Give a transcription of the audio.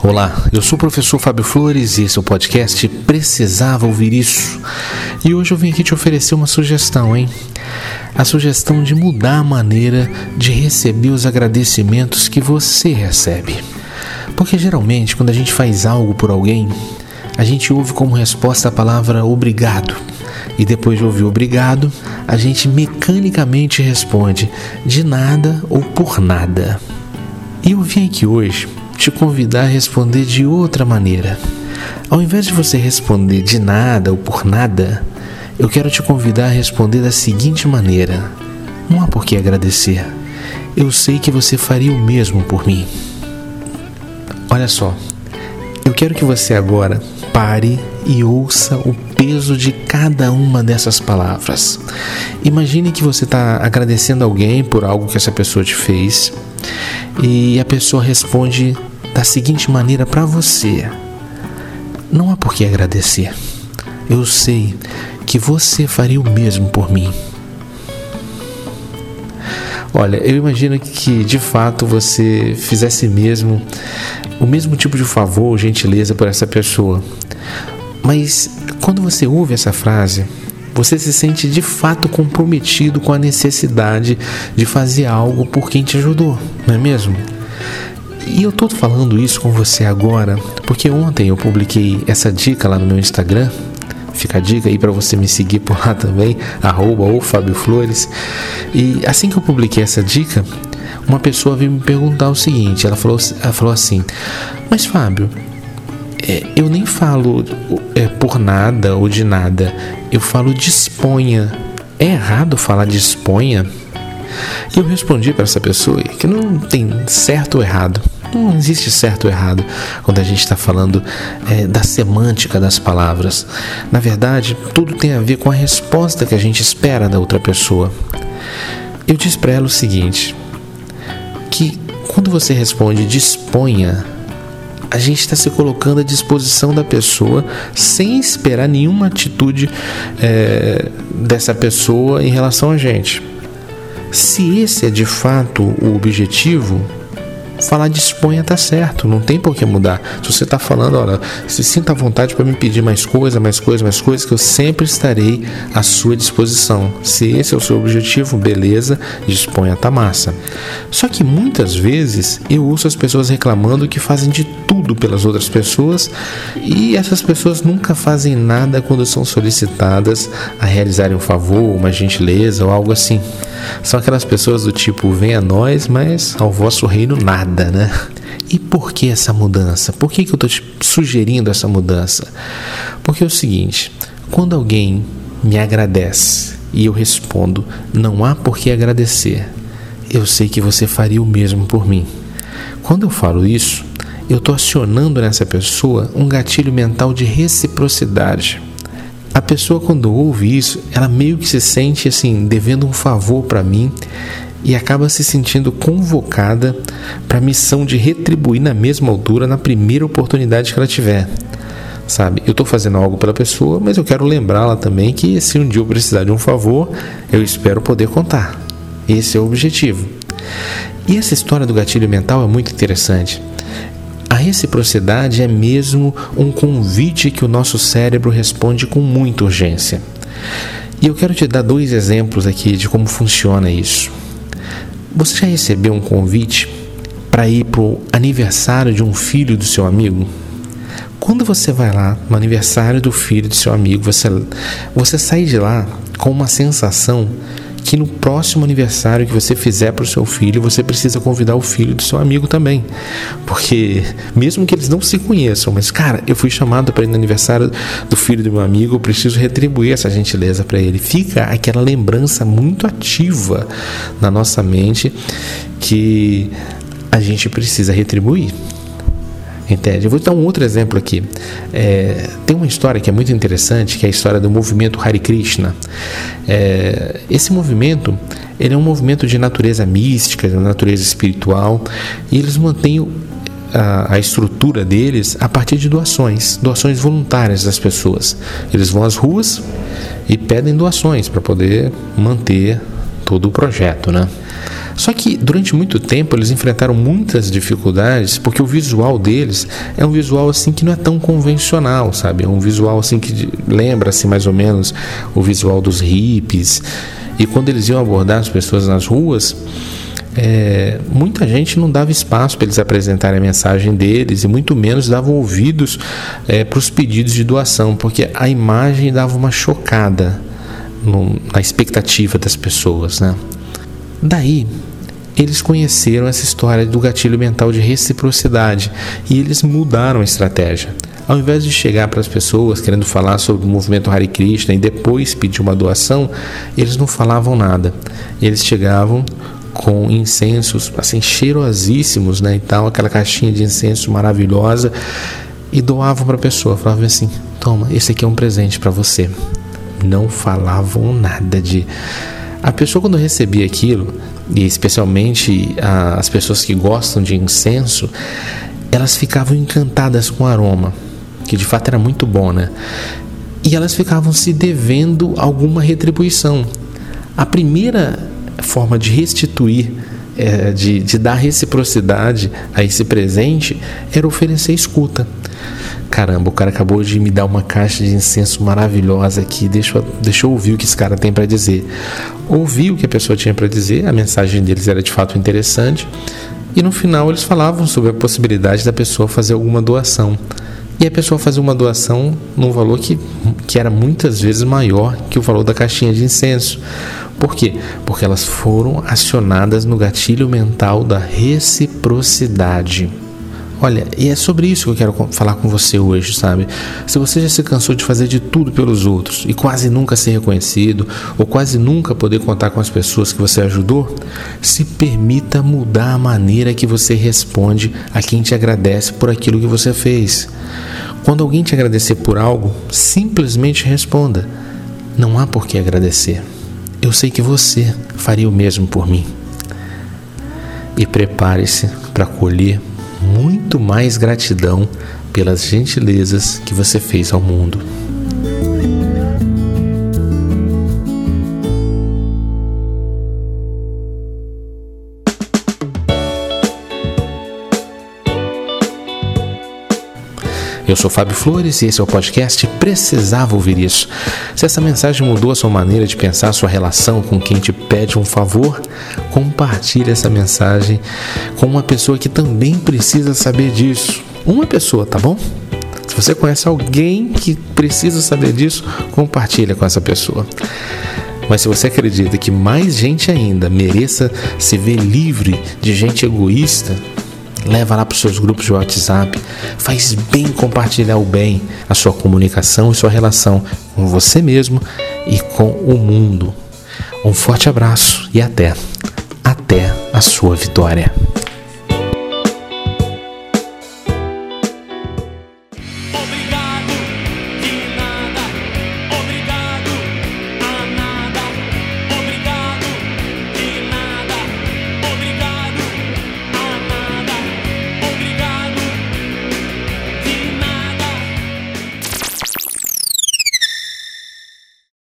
Olá, eu sou o professor Fábio Flores e esse é o podcast Precisava Ouvir Isso. E hoje eu vim aqui te oferecer uma sugestão, hein? A sugestão de mudar a maneira de receber os agradecimentos que você recebe. Porque geralmente, quando a gente faz algo por alguém, a gente ouve como resposta a palavra obrigado. E depois de ouvir obrigado, a gente mecanicamente responde de nada ou por nada. E eu vim aqui hoje te convidar a responder de outra maneira. Ao invés de você responder de nada ou por nada, eu quero te convidar a responder da seguinte maneira: Não há por que agradecer. Eu sei que você faria o mesmo por mim. Olha só, eu quero que você agora pare e ouça o peso de cada uma dessas palavras. Imagine que você está agradecendo alguém por algo que essa pessoa te fez e a pessoa responde da seguinte maneira para você: Não há por que agradecer. Eu sei que você faria o mesmo por mim. Olha, eu imagino que de fato você fizesse mesmo o mesmo tipo de favor, gentileza por essa pessoa. Mas quando você ouve essa frase, você se sente de fato comprometido com a necessidade de fazer algo por quem te ajudou, não é mesmo? E eu estou falando isso com você agora porque ontem eu publiquei essa dica lá no meu Instagram. Fica a dica aí para você me seguir por lá também, arroba ou Fábio Flores. E assim que eu publiquei essa dica, uma pessoa veio me perguntar o seguinte: ela falou, ela falou assim, mas Fábio, é, eu nem falo é, por nada ou de nada, eu falo disponha. É errado falar disponha? E eu respondi para essa pessoa que não tem certo ou errado. Não existe certo ou errado quando a gente está falando é, da semântica das palavras. Na verdade, tudo tem a ver com a resposta que a gente espera da outra pessoa. Eu disse para ela o seguinte: que quando você responde disponha, a gente está se colocando à disposição da pessoa sem esperar nenhuma atitude é, dessa pessoa em relação a gente. Se esse é de fato o objetivo, falar disponha tá certo, não tem por que mudar. Se você está falando, olha, se sinta à vontade para me pedir mais coisa, mais coisa, mais coisa, que eu sempre estarei à sua disposição. Se esse é o seu objetivo, beleza, disponha tá massa. Só que muitas vezes eu ouço as pessoas reclamando que fazem de tudo pelas outras pessoas e essas pessoas nunca fazem nada quando são solicitadas a realizarem um favor, uma gentileza ou algo assim. São aquelas pessoas do tipo, vem a nós, mas ao vosso reino nada, né? E por que essa mudança? Por que, que eu estou te sugerindo essa mudança? Porque é o seguinte: quando alguém me agradece e eu respondo, não há por que agradecer, eu sei que você faria o mesmo por mim. Quando eu falo isso, eu estou acionando nessa pessoa um gatilho mental de reciprocidade. A pessoa quando ouve isso, ela meio que se sente assim, devendo um favor para mim e acaba se sentindo convocada para a missão de retribuir na mesma altura na primeira oportunidade que ela tiver. Sabe, eu estou fazendo algo pela pessoa, mas eu quero lembrá-la também que se um dia eu precisar de um favor, eu espero poder contar. Esse é o objetivo. E essa história do gatilho mental é muito interessante. A reciprocidade é mesmo um convite que o nosso cérebro responde com muita urgência. E eu quero te dar dois exemplos aqui de como funciona isso. Você já recebeu um convite para ir para o aniversário de um filho do seu amigo? Quando você vai lá no aniversário do filho do seu amigo, você, você sai de lá com uma sensação que no próximo aniversário que você fizer para o seu filho, você precisa convidar o filho do seu amigo também. Porque, mesmo que eles não se conheçam, mas, cara, eu fui chamado para ir no aniversário do filho do meu amigo, eu preciso retribuir essa gentileza para ele. Fica aquela lembrança muito ativa na nossa mente que a gente precisa retribuir. Entende? Eu vou dar um outro exemplo aqui. É, tem uma história que é muito interessante, que é a história do movimento Hare Krishna. É, esse movimento ele é um movimento de natureza mística, de natureza espiritual, e eles mantêm a, a, estrutura deles a partir de doações, doações voluntárias das pessoas. Eles vão às ruas e pedem doações para poder manter todo o projeto, né? Só que durante muito tempo eles enfrentaram muitas dificuldades porque o visual deles é um visual assim que não é tão convencional, sabe? É um visual assim que lembra assim mais ou menos o visual dos hippies. E quando eles iam abordar as pessoas nas ruas, é, muita gente não dava espaço para eles apresentarem a mensagem deles e muito menos davam ouvidos é, para os pedidos de doação, porque a imagem dava uma chocada no, na expectativa das pessoas. Né? Daí, eles conheceram essa história do gatilho mental de reciprocidade e eles mudaram a estratégia. Ao invés de chegar para as pessoas querendo falar sobre o movimento Hare Krishna e depois pedir uma doação, eles não falavam nada. Eles chegavam com incensos assim cheirosíssimos, né, e tal, aquela caixinha de incenso maravilhosa e doavam para a pessoa, falavam assim: "Toma, esse aqui é um presente para você". Não falavam nada de a pessoa quando recebia aquilo, e especialmente as pessoas que gostam de incenso, elas ficavam encantadas com o aroma, que de fato era muito bom, né? E elas ficavam se devendo alguma retribuição. A primeira forma de restituir, é, de, de dar reciprocidade a esse presente, era oferecer escuta. Caramba, o cara acabou de me dar uma caixa de incenso maravilhosa aqui. Deixa, deixa eu ouvir o que esse cara tem para dizer. Ouvi o que a pessoa tinha para dizer, a mensagem deles era de fato interessante. E no final eles falavam sobre a possibilidade da pessoa fazer alguma doação. E a pessoa fazia uma doação num valor que, que era muitas vezes maior que o valor da caixinha de incenso. Por quê? Porque elas foram acionadas no gatilho mental da reciprocidade. Olha, e é sobre isso que eu quero falar com você hoje, sabe? Se você já se cansou de fazer de tudo pelos outros e quase nunca ser reconhecido, ou quase nunca poder contar com as pessoas que você ajudou, se permita mudar a maneira que você responde a quem te agradece por aquilo que você fez. Quando alguém te agradecer por algo, simplesmente responda: Não há por que agradecer. Eu sei que você faria o mesmo por mim. E prepare-se para colher muito mais gratidão pelas gentilezas que você fez ao mundo. Eu sou Fábio Flores e esse é o podcast Precisava Ouvir Isso. Se essa mensagem mudou a sua maneira de pensar, sua relação com quem te pede um favor, compartilhe essa mensagem com uma pessoa que também precisa saber disso. Uma pessoa, tá bom? Se você conhece alguém que precisa saber disso, compartilha com essa pessoa. Mas se você acredita que mais gente ainda mereça se ver livre de gente egoísta, leva lá para os seus grupos de WhatsApp. Faz bem compartilhar o bem, a sua comunicação e sua relação com você mesmo e com o mundo. Um forte abraço e até, até a sua vitória.